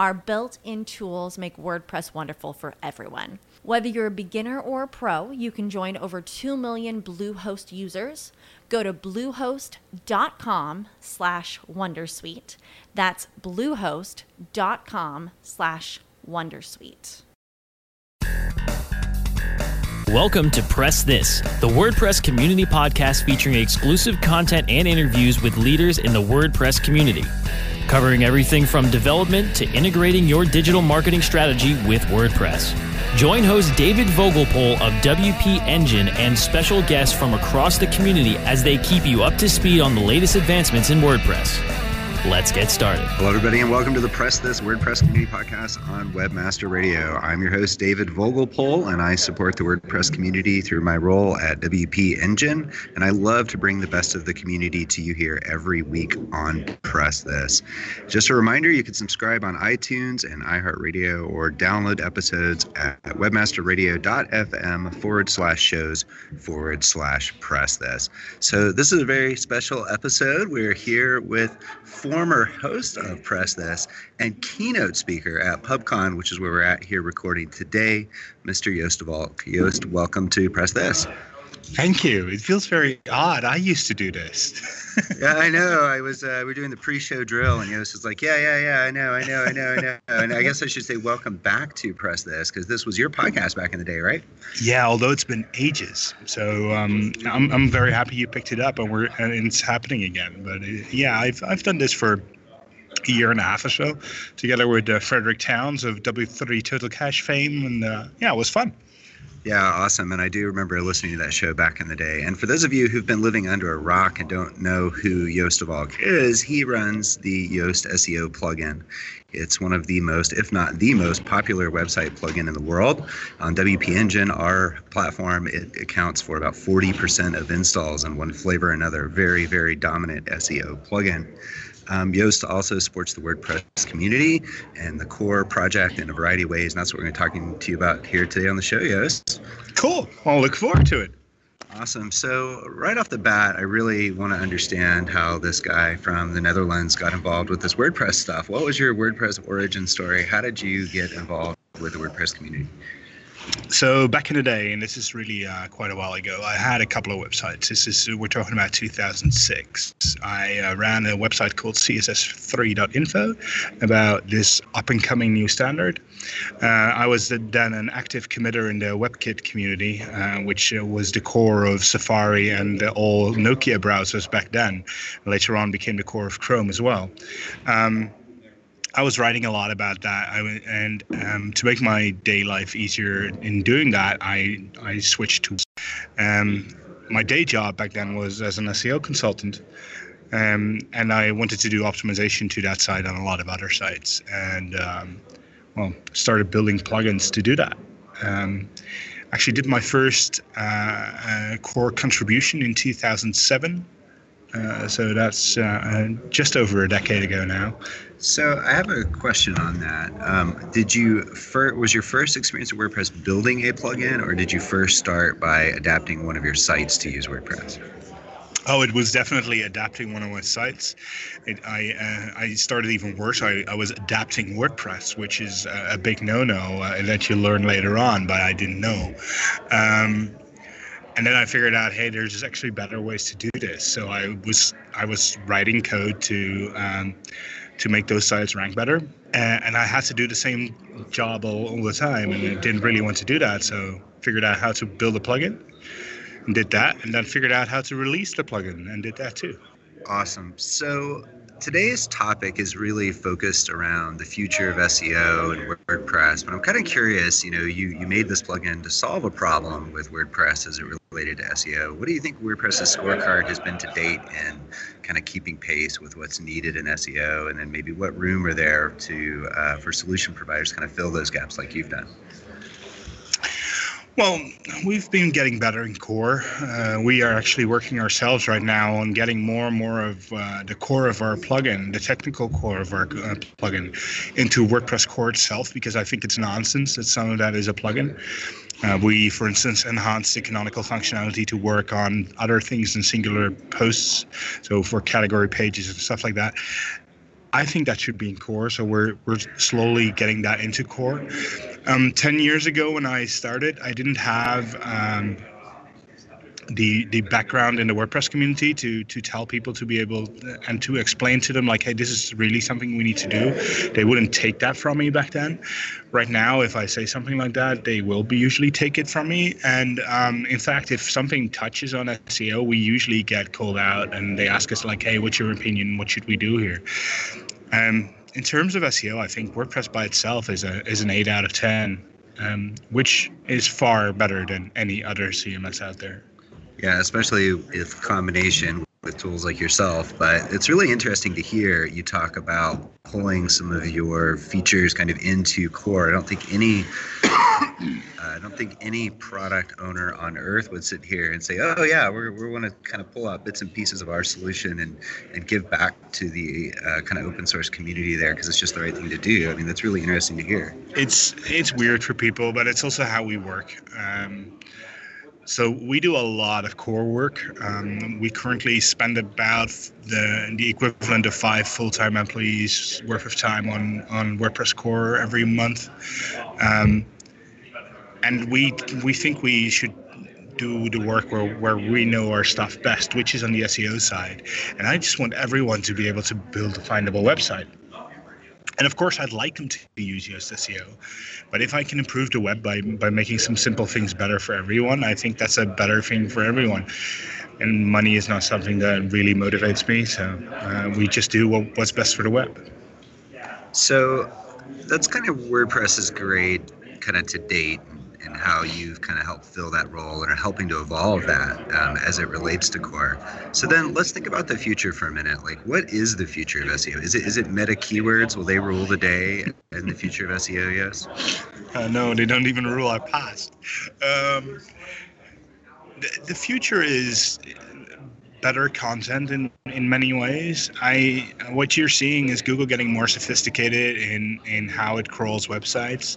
our built in tools make WordPress wonderful for everyone. Whether you're a beginner or a pro, you can join over 2 million Bluehost users. Go to bluehost.com slash wondersuite. That's bluehost.com slash wondersuite. Welcome to Press This, the WordPress community podcast featuring exclusive content and interviews with leaders in the WordPress community, covering everything from development to integrating your digital marketing strategy with WordPress. Join host David Vogelpohl of WP Engine and special guests from across the community as they keep you up to speed on the latest advancements in WordPress. Let's get started. Hello, everybody, and welcome to the Press This WordPress Community Podcast on Webmaster Radio. I'm your host, David Vogelpohl, and I support the WordPress community through my role at WP Engine. And I love to bring the best of the community to you here every week on Press This. Just a reminder you can subscribe on iTunes and iHeartRadio or download episodes at webmasterradio.fm forward slash shows forward slash press this. So, this is a very special episode. We're here with former host of Press This and keynote speaker at PubCon, which is where we're at here recording today, Mr. De Valk. Joost, welcome to Press This. Thank you. It feels very odd. I used to do this. yeah, I know. I was. Uh, we are doing the pre-show drill, and Joost was like, "Yeah, yeah, yeah. I know, I know, I know, I know." and I guess I should say, "Welcome back to Press This," because this was your podcast back in the day, right? Yeah, although it's been ages. So um, I'm I'm very happy you picked it up, and we're and it's happening again. But uh, yeah, I've I've done this for a year and a half or so, together with uh, Frederick Townes of W3 Total Cache fame, and uh, yeah, it was fun. Yeah, awesome. And I do remember listening to that show back in the day. And for those of you who've been living under a rock and don't know who Joost de is, he runs the Yoast SEO plugin. It's one of the most, if not the most, popular website plugin in the world. On WP Engine, our platform, it accounts for about 40% of installs in one flavor or another. Very, very dominant SEO plugin. Um, Joost also supports the WordPress community and the core project in a variety of ways. And that's what we're going to be talking to you about here today on the show, Joost. Cool. I'll look forward to it. Awesome. So, right off the bat, I really want to understand how this guy from the Netherlands got involved with this WordPress stuff. What was your WordPress origin story? How did you get involved with the WordPress community? So back in the day, and this is really uh, quite a while ago, I had a couple of websites. This is we're talking about 2006. I uh, ran a website called CSS3.info about this up and coming new standard. Uh, I was then an active committer in the WebKit community, uh, which uh, was the core of Safari and all Nokia browsers back then. Later on, became the core of Chrome as well. Um, I was writing a lot about that, I, and um, to make my day life easier in doing that, I I switched to um, my day job back then was as an SEO consultant, um, and I wanted to do optimization to that site on a lot of other sites, and um, well, started building plugins to do that. Um, actually, did my first uh, uh, core contribution in 2007 Uh, so that's uh, just over a decade ago now. So I have a question on that. Um, did you fir- was your first experience with WordPress building a plugin, or did you first start by adapting one of your sites to use WordPress? Oh, it was definitely adapting one of my sites. It, I uh, I started even worse. I, I was adapting WordPress, which is a, a big no-no uh, that you learn later on, but I didn't know. Um, and then I figured out, hey, there's actually better ways to do this. So I was I was writing code to um, to make those sites rank better, and, and I had to do the same job all, all the time, and I didn't really want to do that. So figured out how to build a plugin and did that, and then figured out how to release the plugin and did that too. Awesome. So today's topic is really focused around the future of SEO and WordPress. But I'm kind of curious. You know, you you made this plugin to solve a problem with WordPress as it related to SEO. What do you think WordPress's scorecard has been to date in kind of keeping pace with what's needed in SEO, and then maybe what room are there to uh, for solution providers kind of fill those gaps like you've done? Well, we've been getting better in core. Uh, we are actually working ourselves right now on getting more and more of uh, the core of our plugin, the technical core of our uh, plugin, into WordPress core itself because I think it's nonsense that some of that is a plugin. Uh, we, for instance, enhanced the canonical functionality to work on other things than singular posts, so for category pages and stuff like that. I think that should be in core. So we're we're slowly getting that into core. Um, Ten years ago, when I started, I didn't have um, the the background in the WordPress community to to tell people to be able and to explain to them like, hey, this is really something we need to do. They wouldn't take that from me back then. Right now, if I say something like that, they will be usually take it from me. And um, in fact, if something touches on SEO, we usually get called out and they ask us like, hey, what's your opinion? What should we do here? Um, in terms of SEO, I think WordPress by itself is a is an eight out of ten, um, which is far better than any other CMS out there. Yeah, especially if combination with tools like yourself. But it's really interesting to hear you talk about pulling some of your features kind of into core. I don't think any I don't think any product owner on earth would sit here and say, "Oh yeah, we're we want to kind of pull out bits and pieces of our solution and and give back to the uh, kind of open source community there because it's just the right thing to do." I mean, that's really interesting to hear. It's it's weird for people, but it's also how we work. Um, so we do a lot of core work. Um, we currently spend about the the equivalent of five full-time employees worth of time on on WordPress core every month. Um, and we we think we should do the work where, where we know our stuff best, which is on the SEO side. And I just want everyone to be able to build a findable website. And of course, I'd like them to use Yoast SEO. But if I can improve the web by, by making some simple things better for everyone, I think that's a better thing for everyone. And money is not something that really motivates me. So uh, we just do what, what's best for the web. So that's kind of WordPress's great kind of to date and how you've kind of helped fill that role and are helping to evolve that um, as it relates to core. So then let's think about the future for a minute. Like, what is the future of SEO? Is it is it meta keywords? Will they rule the day in the future of SEO? Yes. Uh, no, they don't even rule our past. Um, the, the future is better content in, in many ways. I what you're seeing is Google getting more sophisticated in in how it crawls websites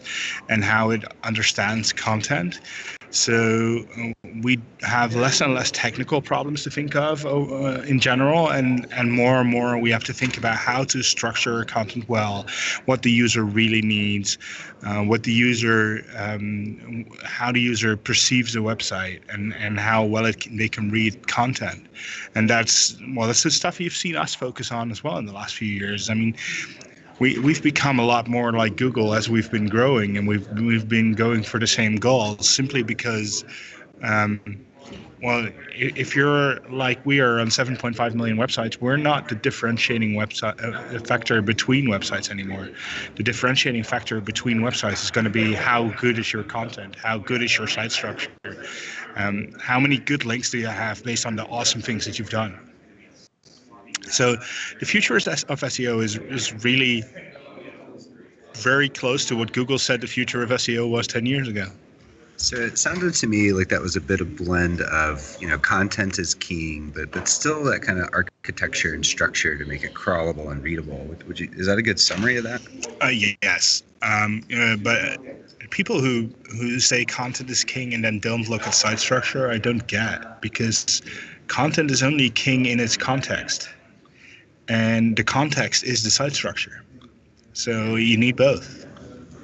and how it understands content. So we have less and less technical problems to think of uh, in general, and, and more and more we have to think about how to structure content well, what the user really needs, uh, what the user, um, how the user perceives the website, and, and how well it can, they can read content, and that's well, that's the stuff you've seen us focus on as well in the last few years. I mean, we we've become a lot more like Google as we've been growing, and we've we've been going for the same goals simply because. Um, well, if you're like we are on 7.5 million websites, we're not the differentiating website uh, factor between websites anymore. The differentiating factor between websites is going to be how good is your content, how good is your site structure, um, how many good links do you have based on the awesome things that you've done. So the future of SEO is, is really very close to what Google said the future of SEO was 10 years ago. So it sounded to me like that was a bit of blend of, you know, content is king, but but still that kind of architecture and structure to make it crawlable and readable. Would, would you, is that a good summary of that? Uh, yes, um, uh, but people who who say content is king and then don't look at site structure, I don't get because content is only king in its context, and the context is the site structure. So you need both.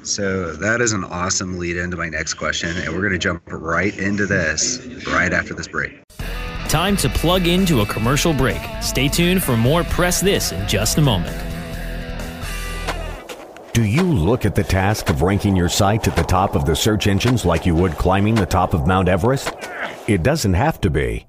So that is an awesome lead into my next question, and we're going to jump right into this right after this break. Time to plug into a commercial break. Stay tuned for more Press This in just a moment. Do you look at the task of ranking your site at the top of the search engines like you would climbing the top of Mount Everest? It doesn't have to be.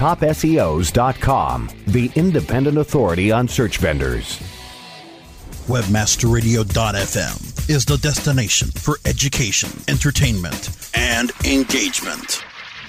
TopSEOs.com, the independent authority on search vendors. Webmasterradio.fm is the destination for education, entertainment, and engagement.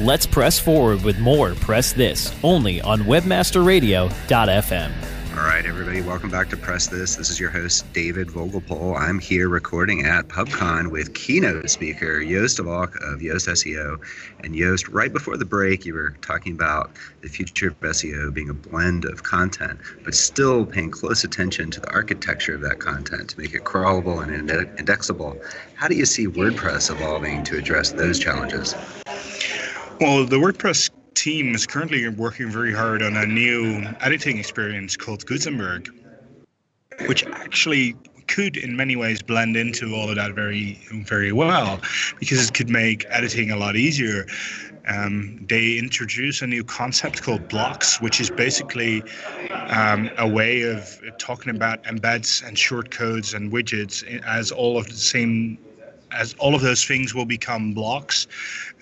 Let's press forward with more Press This only on WebmasterRadio.fm. All right, everybody, welcome back to Press This. This is your host, David Vogelpohl. I'm here recording at PubCon with keynote speaker de Valk of Yoast SEO. And Joost, right before the break, you were talking about the future of SEO being a blend of content, but still paying close attention to the architecture of that content to make it crawlable and indexable. How do you see WordPress evolving to address those challenges? Well, the WordPress team is currently working very hard on a new editing experience called Gutenberg, which actually could in many ways blend into all of that very very well because it could make editing a lot easier. Um, they introduce a new concept called blocks which is basically um, a way of talking about embeds and shortcodes and widgets as all of the same as all of those things will become blocks.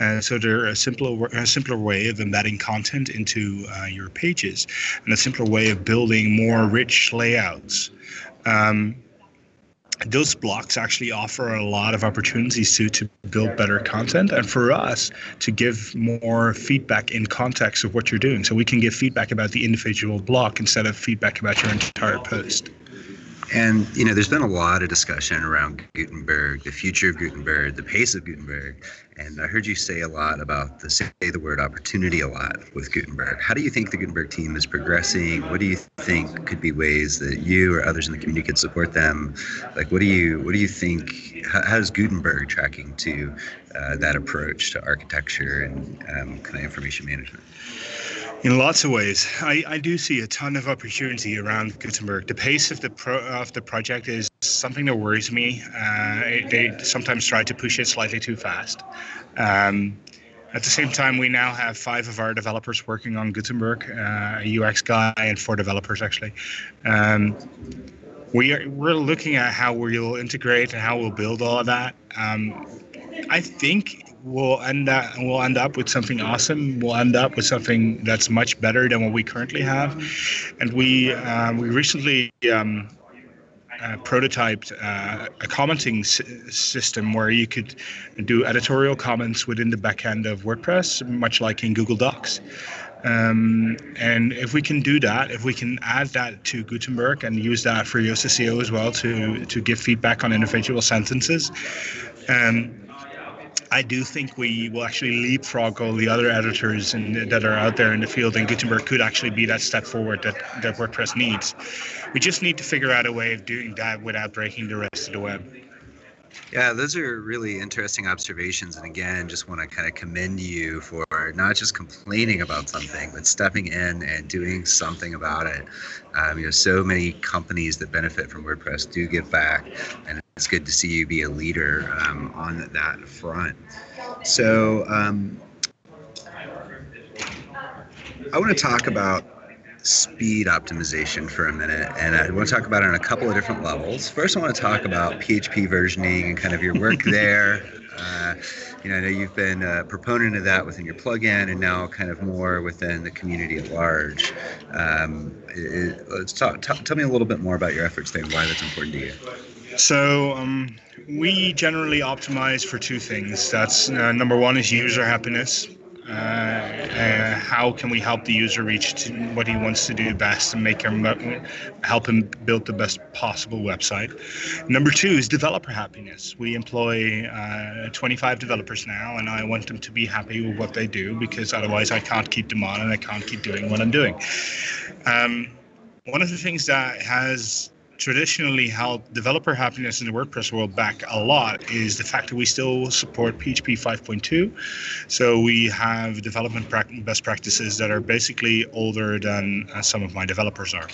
Uh, so they're a simpler, a simpler way of embedding content into uh, your pages and a simpler way of building more rich layouts. Um, those blocks actually offer a lot of opportunities to to build better content and for us to give more feedback in context of what you're doing so we can give feedback about the individual block instead of feedback about your entire post and you know, there's been a lot of discussion around Gutenberg, the future of Gutenberg, the pace of Gutenberg, and I heard you say a lot about the say the word opportunity a lot with Gutenberg. How do you think the Gutenberg team is progressing? What do you think could be ways that you or others in the community could support them? Like, what do you what do you think? How, how's Gutenberg tracking to uh, that approach to architecture and um, kind of information management? In lots of ways, I, I do see a ton of opportunity around Gutenberg. The pace of the pro, of the project is something that worries me. Uh, they sometimes try to push it slightly too fast. Um, at the same time, we now have five of our developers working on Gutenberg, uh, a UX guy and four developers actually. Um, we are we're looking at how we'll integrate and how we'll build all of that. Um, I think we'll end up we'll end up with something awesome. We'll end up with something that's much better than what we currently have. And we uh, we recently um, uh, prototyped uh, a commenting s- system where you could do editorial comments within the backend of WordPress, much like in Google Docs. Um, and if we can do that, if we can add that to Gutenberg and use that for Yoast SEO as well to to give feedback on individual sentences, um, I do think we will actually leapfrog all the other editors in, that are out there in the field, and Gutenberg could actually be that step forward that, that WordPress needs. We just need to figure out a way of doing that without breaking the rest of the web. Yeah, those are really interesting observations. And again, just want to kind of commend you for not just complaining about something, but stepping in and doing something about it. Um, you know, so many companies that benefit from WordPress do give back, and it's good to see you be a leader um, on that front. So, um, I want to talk about speed optimization for a minute, and I want to talk about it on a couple of different levels. First, I want to talk about PHP versioning and kind of your work there. Uh, you know, I know you've been a proponent of that within your plugin, and now kind of more within the community at large. Um, it, let's talk. T- tell me a little bit more about your efforts there and why that's important to you. So um, we generally optimize for two things. That's uh, number one is user happiness. Uh, uh, how can we help the user reach what he wants to do best and make him help him build the best possible website? Number two is developer happiness. We employ uh, 25 developers now, and I want them to be happy with what they do because otherwise I can't keep them on and I can't keep doing what I'm doing. Um, one of the things that has traditionally helped developer happiness in the WordPress world back a lot is the fact that we still support PHP 5.2. So we have development best practices that are basically older than uh, some of my developers are.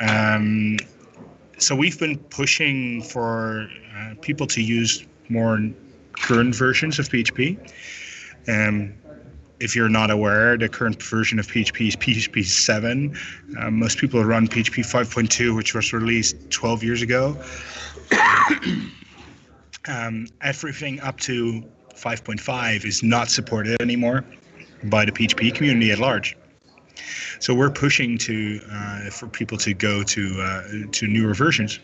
Um, so we've been pushing for uh, people to use more current versions of PHP. Um, if you're not aware, the current version of PHP is PHP 7. Um, most people run PHP 5.2, which was released 12 years ago. um, everything up to 5.5 is not supported anymore by the PHP community at large. So we're pushing to uh, for people to go to uh, to newer versions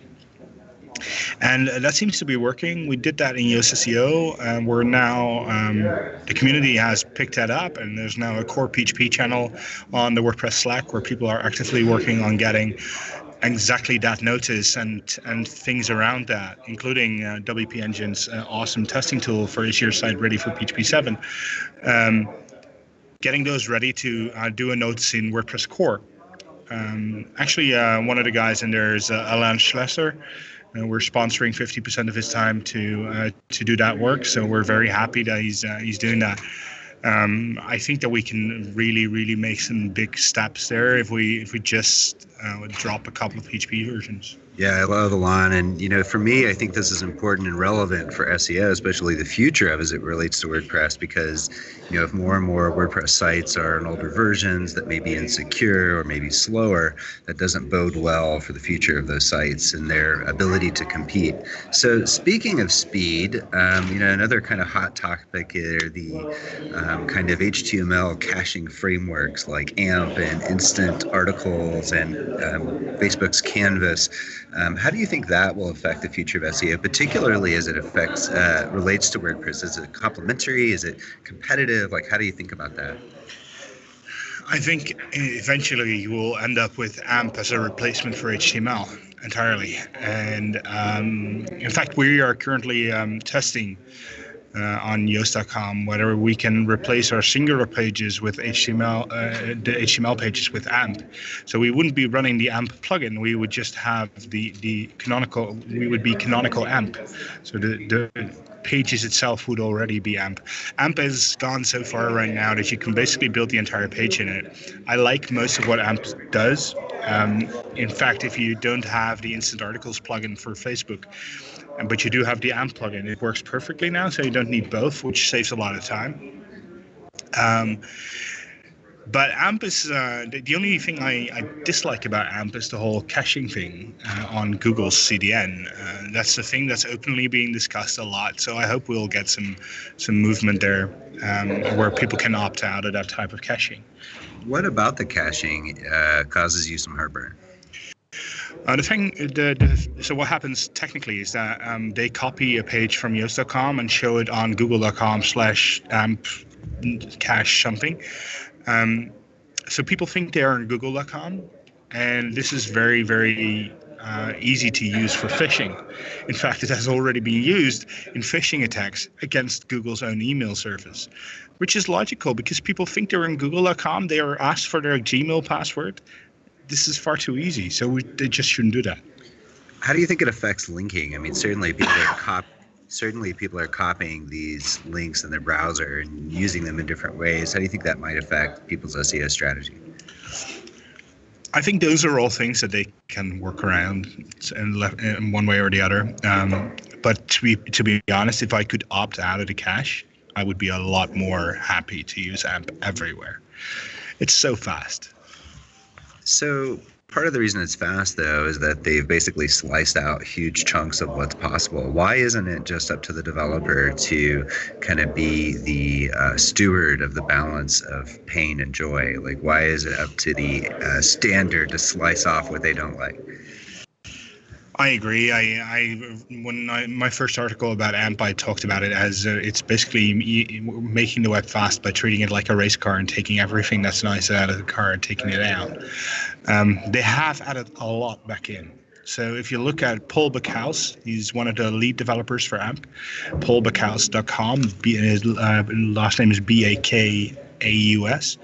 and that seems to be working. We did that in Yoast SEO, and we're now um, the community has picked that up, and there's now a core PHP channel on the WordPress Slack where people are actively working on getting exactly that notice and and things around that, including uh, WP Engine's uh, awesome testing tool for is your site ready for PHP 7. Um, getting those ready to uh, do a notice in WordPress core. Um, actually, uh, one of the guys in there is uh, Alain Schlesser. Uh, we're sponsoring 50% of his time to uh, to do that work. So we're very happy that he's uh, he's doing that. Um, I think that we can really, really make some big steps there if we if we just uh, drop a couple of PHP versions. Yeah, I love the line. And, you know, for me, I think this is important and relevant for SEO, especially the future of as it relates to WordPress, because, you know, if more and more WordPress sites are in older versions that may be insecure or maybe slower, that doesn't bode well for the future of those sites and their ability to compete. So, speaking of speed, um, you know, another kind of hot topic are the um, kind of HTML caching frameworks like AMP and Instant Articles and um, Facebook's Canvas. Um, how do you think that will affect the future of SEO, particularly as it affects uh, relates to WordPress? Is it complementary? Is it competitive? Like, how do you think about that? I think eventually you will end up with AMP as a replacement for HTML entirely. And um, in fact, we are currently um, testing uh, on Yoast.com, whether we can replace our singular pages with HTML, uh, the HTML pages with AMP. So we wouldn't be running the AMP plugin. We would just have the the canonical. We would be canonical AMP. So the the pages itself would already be AMP. AMP has gone so far right now that you can basically build the entire page in it. I like most of what AMP does. Um, in fact, if you don't have the Instant Articles plugin for Facebook, but you do have the AMP plugin. It works perfectly now, so you don't need both, which saves a lot of time. Um, but AMP is uh, the, only thing I, I, dislike about AMP is the whole caching thing uh, on Google's CDN. Uh, that's the thing that's openly being discussed a lot. So I hope we'll get some some movement there um, where people can opt out of that type of caching. What about the caching uh, causes you some heartburn? Uh, the thing, the, the, so what happens technically is that um, they copy a page from Yoast.com and show it on Google.com slash amp cache something. Um, so people think they are on Google.com, and this is very, very uh, easy to use for phishing. In fact, it has already been used in phishing attacks against Google's own email service, which is logical because people think they're in Google.com. They are asked for their Gmail password. This is far too easy, so we, they just shouldn't do that. How do you think it affects linking? I mean, certainly people are cop- certainly people are copying these links in their browser and using them in different ways. How do you think that might affect people's SEO strategy? I think those are all things that they can work around in, in one way or the other. Um, but to be to be honest, if I could opt out of the cache, I would be a lot more happy to use AMP everywhere. It's so fast. So Part of the reason it's fast, though, is that they've basically sliced out huge chunks of what's possible. Why isn't it just up to the developer to kind of be the uh, steward of the balance of pain and joy? Like, why is it up to the uh, standard to slice off what they don't like? I agree. I, I when I, my first article about AMP, I talked about it as uh, it's basically making the web fast by treating it like a race car and taking everything that's nice out of the car and taking it out. Um, they have added a lot back in. So if you look at Paul Bakaus, he's one of the lead developers for AMP. PaulBakaus.com. His uh, last name is B A K A U S.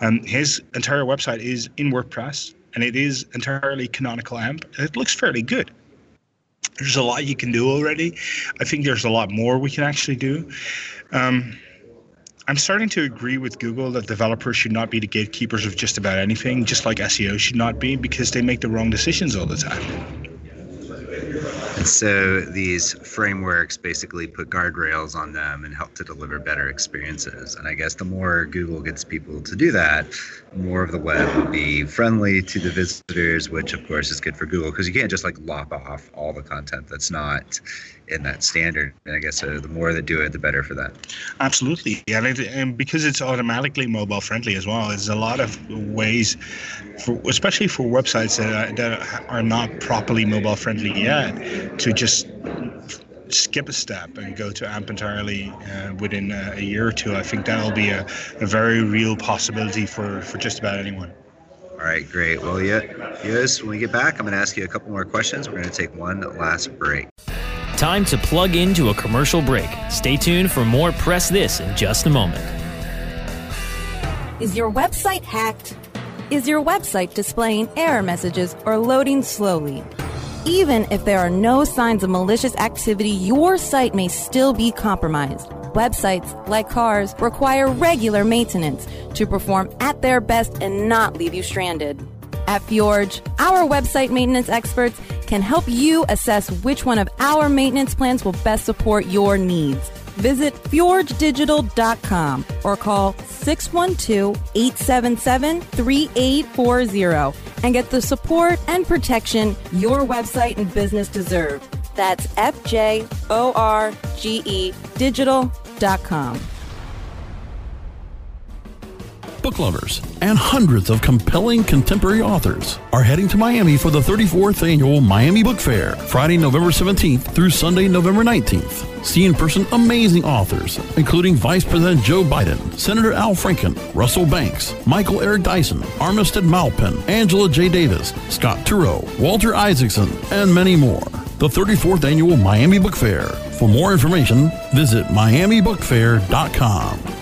Um, his entire website is in WordPress and it is entirely canonical AMP. It looks fairly good. There's a lot you can do already. I think there's a lot more we can actually do. Um, I'm starting to agree with Google that developers should not be the gatekeepers of just about anything, just like SEO should not be, because they make the wrong decisions all the time. And so these frameworks basically put guardrails on them and help to deliver better experiences. And I guess the more Google gets people to do that, more of the web will be friendly to the visitors, which of course is good for Google because you can't just like lop off all the content that's not in that standard. And I guess uh, the more they do it, the better for that. Absolutely, yeah, and, it, and because it's automatically mobile friendly as well, there's a lot of ways, for, especially for websites that, that are not properly mobile friendly yet, to just skip a step and go to AMP entirely uh, within a, a, year or two. I think that'll be a, a very real possibility for, for just about anyone. All right, great. Well, yeah, yes, when we get back, I'm going to ask you a couple more questions. We're going to take one last break. Time to plug into a commercial break. Stay tuned for more Press This in just a moment. Is your website hacked? Is your website displaying error messages or loading slowly? Even if there are no signs of malicious activity, your site may still be compromised. Websites, like cars, require regular maintenance to perform at their best and not leave you stranded. At Fjorge, our website maintenance experts can help you assess which one of our maintenance plans will best support your needs. Visit fjorgedigital.com or call 612-877-3840 and get the support and protection your website and business deserve. That's F-J-O-R-G-E digital.com book lovers, and hundreds of compelling contemporary authors are heading to Miami for the 34th annual Miami Book Fair, Friday, November 17th through Sunday, November 19th. See in person amazing authors, including Vice President Joe Biden, Senator Al Franken, Russell Banks, Michael Eric Dyson, Armistead Maupin, Angela J. Davis, Scott Turow, Walter Isaacson, and many more. The 34th annual Miami Book Fair. For more information, visit miamibookfair.com.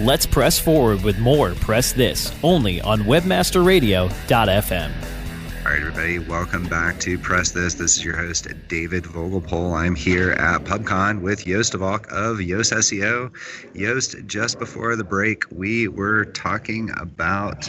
Let's press forward with more Press This only on webmasterradio.fm. All right, everybody, welcome back to Press This. This is your host, David Vogelpohl. I'm here at PubCon with de Valk of Yoast SEO. Joost, just before the break, we were talking about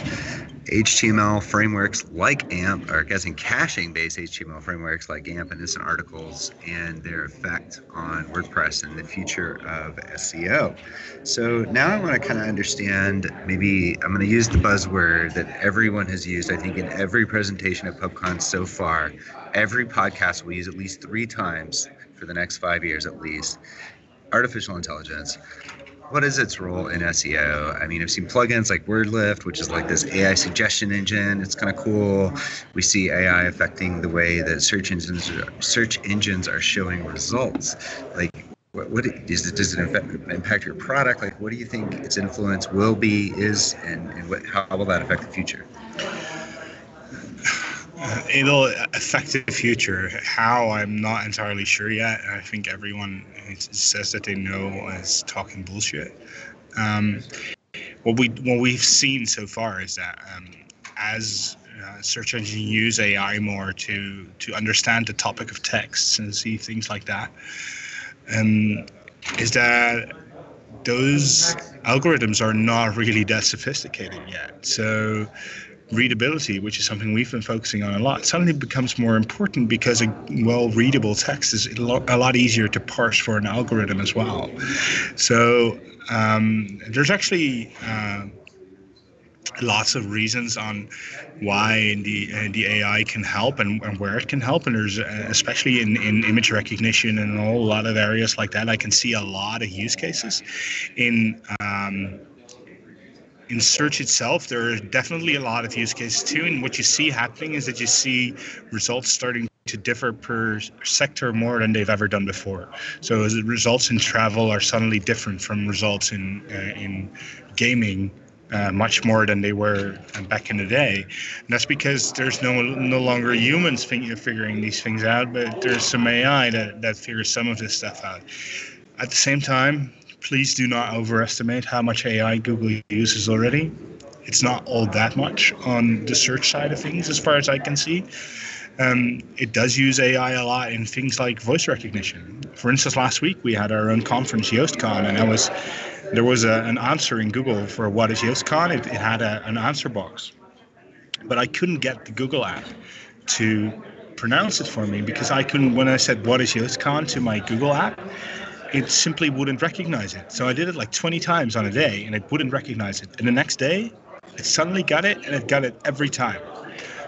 HTML frameworks like AMP, or guessing caching based HTML frameworks like AMP and Instant Articles, and their effect on WordPress and the future of SEO. So now I want to kind of understand maybe I'm going to use the buzzword that everyone has used, I think, in every presentation of PubCon so far. Every podcast will use at least three times for the next five years at least artificial intelligence what is its role in SEO? I mean, I've seen plugins like WordLift, which is like this AI suggestion engine. It's kind of cool. We see AI affecting the way that search engines search engines are showing results. Like, what, what is it, does it impact your product? Like, what do you think its influence will be, is, and, and what, how will that affect the future? Uh, it'll affect the future. How I'm not entirely sure yet. I think everyone says that they know is talking bullshit. Um, what we what we've seen so far is that um, as uh, search engines use AI more to to understand the topic of texts and see things like that, um, is that those algorithms are not really that sophisticated yet. So readability, which is something we've been focusing on a lot, suddenly becomes more important because a well readable text is a lot easier to parse for an algorithm as well. So um, there's actually uh, lots of reasons on why the uh, the AI can help and, and, where it can help, and there's uh, especially in, in image recognition and a lot of areas like that. I can see a lot of use cases in. Um, in search itself, there are definitely a lot of use cases too. And what you see happening is that you see results starting to differ per sector more than they've ever done before. So results in travel are suddenly different from results in uh, in gaming. Uh, much more than they were back in the day. And that's because there's no no longer humans figuring these things out, but there's some AI that, that figures some of this stuff out. At the same time, please do not overestimate how much AI Google uses already. It's not all that much on the search side of things, as far as I can see. Um, it does use AI a lot in things like voice recognition. For instance, last week we had our own conference, YoastCon, and I was there was a, an answer in Google for what is YoastCon. It, it had a, an answer box, but I couldn't get the Google app to pronounce it for me because I couldn't. When I said what is YoastCon to my Google app, it simply wouldn't recognize it. So I did it like 20 times on a day and it wouldn't recognize it. And the next day, it suddenly got it and it got it every time.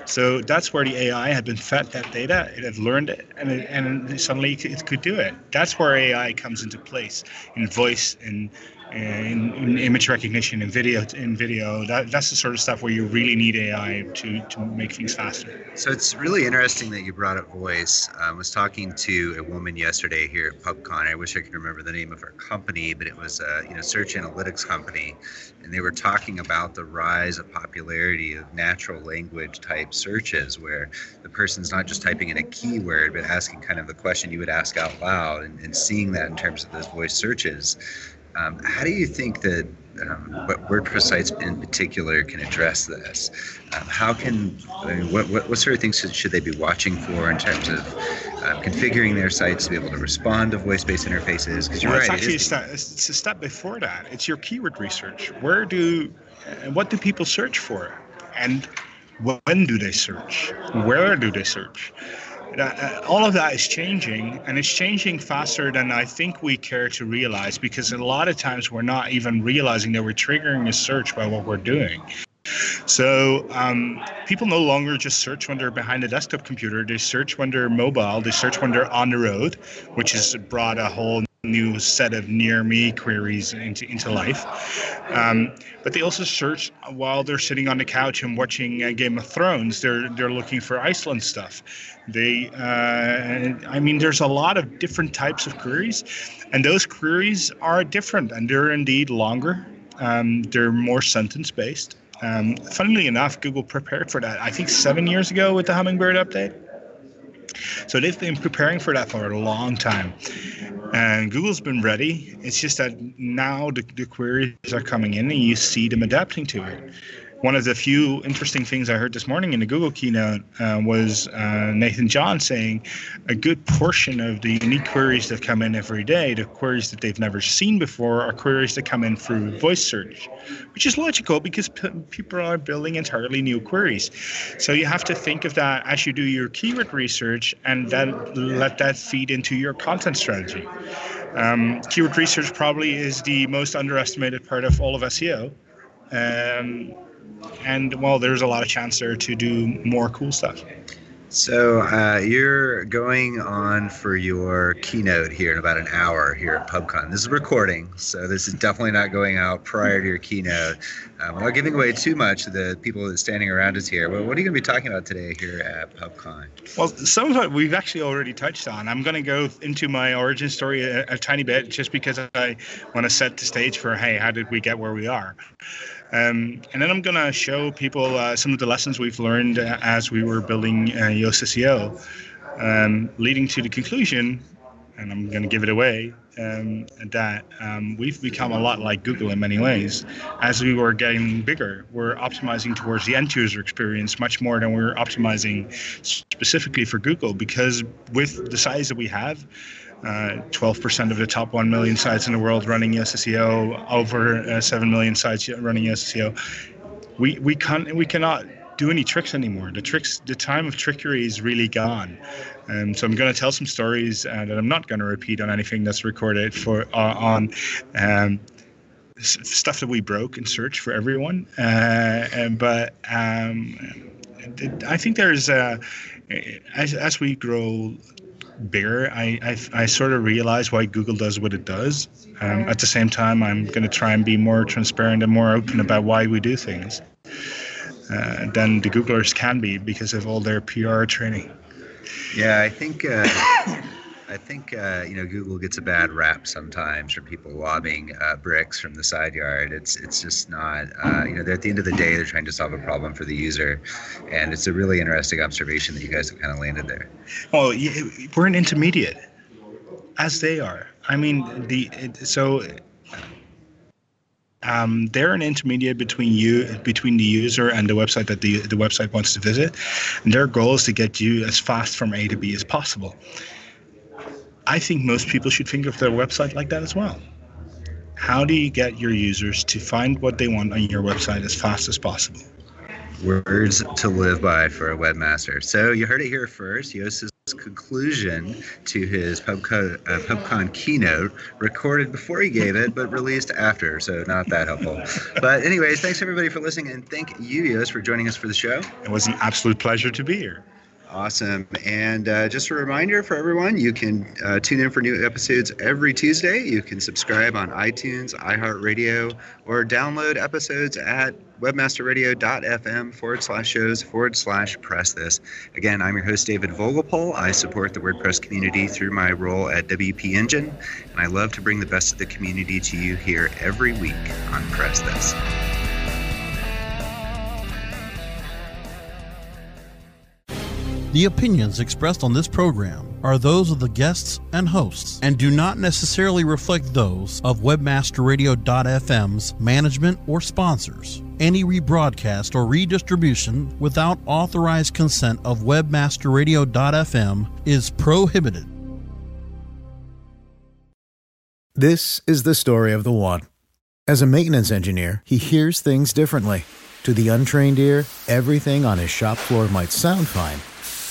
So that's where the AI had been fed that data. It had learned it, and, it, and suddenly it could do it. That's where AI comes into place in voice and in, in, image recognition in video in video that, that's the sort of stuff where you really need ai to, to make things faster. So it's really interesting that you brought up voice. I was talking to a woman yesterday here at pubcon. I wish i could remember the name of her company but it was a you know search analytics company and they were talking about the rise of popularity of natural language type searches where the person's not just typing in a keyword but asking kind of the question you would ask out loud and, and seeing that in terms of those voice searches um, how do you think that um, what WordPress sites in particular can address this? Um, how can I mean, what, what, what sort of things should, should they be watching for in terms of uh, configuring their sites to be able to respond to voice-based interfaces? Because you're well, right, it's actually it a, step, it's a step before that. It's your keyword research. Where do what do people search for, and when do they search? Where do they search? Uh, all of that is changing, and it's changing faster than I think we care to realize because a lot of times we're not even realizing that we're triggering a search by what we're doing. So um, people no longer just search when they're behind a desktop computer. They search when they're mobile. They search when they're on the road, which has brought a whole new set of near me queries into, into life. Um, but they also search while they're sitting on the couch and watching uh, Game of Thrones. They're they're looking for Iceland stuff. They, uh, I mean, there's a lot of different types of queries, and those queries are different, and they're indeed longer. Um, they're more sentence based. Um, funnily enough, Google prepared for that. I think seven years ago with the Hummingbird update. So they've been preparing for that for a long time. And Google's been ready. It's just that now the, the queries are coming in and you see them adapting to it. One of the few interesting things I heard this morning in the Google keynote uh, was uh, Nathan John saying a good portion of the unique queries that come in every day, the queries that they've never seen before, are queries that come in through voice search, which is logical because p- people are building entirely new queries. So you have to think of that as you do your keyword research and then let that feed into your content strategy. Um, keyword research probably is the most underestimated part of all of SEO. Um, and well, there's a lot of chance there to do more cool stuff. So uh, you're going on for your keynote here in about an hour here at PubCon. This is recording, so this is definitely not going out prior to your keynote. Um, without giving away too much, the people that are standing around us here. Well, what are you going to be talking about today here at PubCon? Well, some of it we've actually already touched on. I'm going to go into my origin story a, a tiny bit, just because I want to set the stage for hey, how did we get where we are? Um, and then I'm going to show people uh, some of the lessons we've learned as we were building uh, Yoast SEO, um, leading to the conclusion, and I'm going to give it away, um, that um, we've become a lot like Google in many ways. As we were getting bigger, we're optimizing towards the end user experience much more than we're optimizing specifically for Google because with the size that we have, uh, 12% of the top 1 million sites in the world running SEO, over uh, 7 million sites running SEO. We, we, can't, we cannot do any tricks anymore. The tricks, the time of trickery is really gone. Um, so I'm going to tell some stories uh, that I'm not going to repeat on anything that's recorded for uh, on um, stuff that we broke in search for everyone. Uh, and, but um, I think there's uh, as as we grow bigger, I, I, I sort of realize why Google does what it does. Um, at the same time, I'm going to try and be more transparent and more open about why we do things uh, than the Googlers can be because of all their PR training. Yeah, I think uh, I think uh, you know Google gets a bad rap sometimes from people lobbing uh, bricks from the side yard. It's it's just not uh, you know at the end of the day they're trying to solve a problem for the user, and it's a really interesting observation that you guys have kind of landed there. Well, we're an intermediate, as they are. I mean the so. Um, they're an intermediate between you between the user and the website that the the website wants to visit, and their goal is to get you as fast from A to B as possible. I think most people should think of their website like that as well. How do you get your users to find what they want on your website as fast as possible? Words to live by for a webmaster. So you heard it here first. Yoast's conclusion to his PubCon, uh, PubCon keynote, recorded before he gave it, but released after. So not that helpful. But anyways, thanks everybody for listening, and thank you, Yoast, for joining us for the show. It was an absolute pleasure to be here. Awesome. And uh, just a reminder for everyone you can uh, tune in for new episodes every Tuesday. You can subscribe on iTunes, iHeartRadio, or download episodes at webmasterradio.fm forward slash shows forward slash press this. Again, I'm your host, David Vogelpohl. I support the WordPress community through my role at WP Engine, and I love to bring the best of the community to you here every week on Press This. The opinions expressed on this program are those of the guests and hosts and do not necessarily reflect those of webmasterradio.fm's management or sponsors. Any rebroadcast or redistribution without authorized consent of webmasterradio.fm is prohibited. This is the story of the one. As a maintenance engineer, he hears things differently. To the untrained ear, everything on his shop floor might sound fine